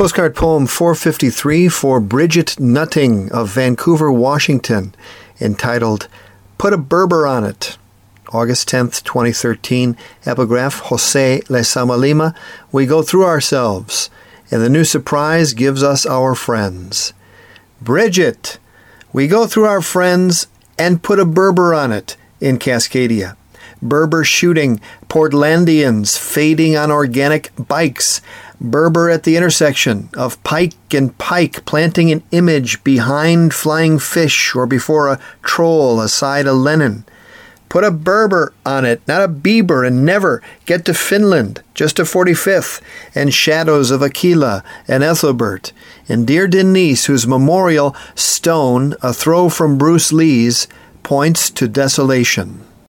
Postcard poem 453 for Bridget Nutting of Vancouver, Washington, entitled Put a Berber on It. August 10th, 2013. Epigraph Jose Lezama Lima. We go through ourselves, and the new surprise gives us our friends. Bridget, we go through our friends and put a Berber on it in Cascadia. Berber shooting, Portlandians fading on organic bikes, Berber at the intersection of pike and pike, planting an image behind flying fish or before a troll aside a Lenin. Put a Berber on it, not a Bieber, and never get to Finland, just to 45th, and shadows of Aquila and Ethelbert, and dear Denise, whose memorial stone, a throw from Bruce Lee's, points to desolation.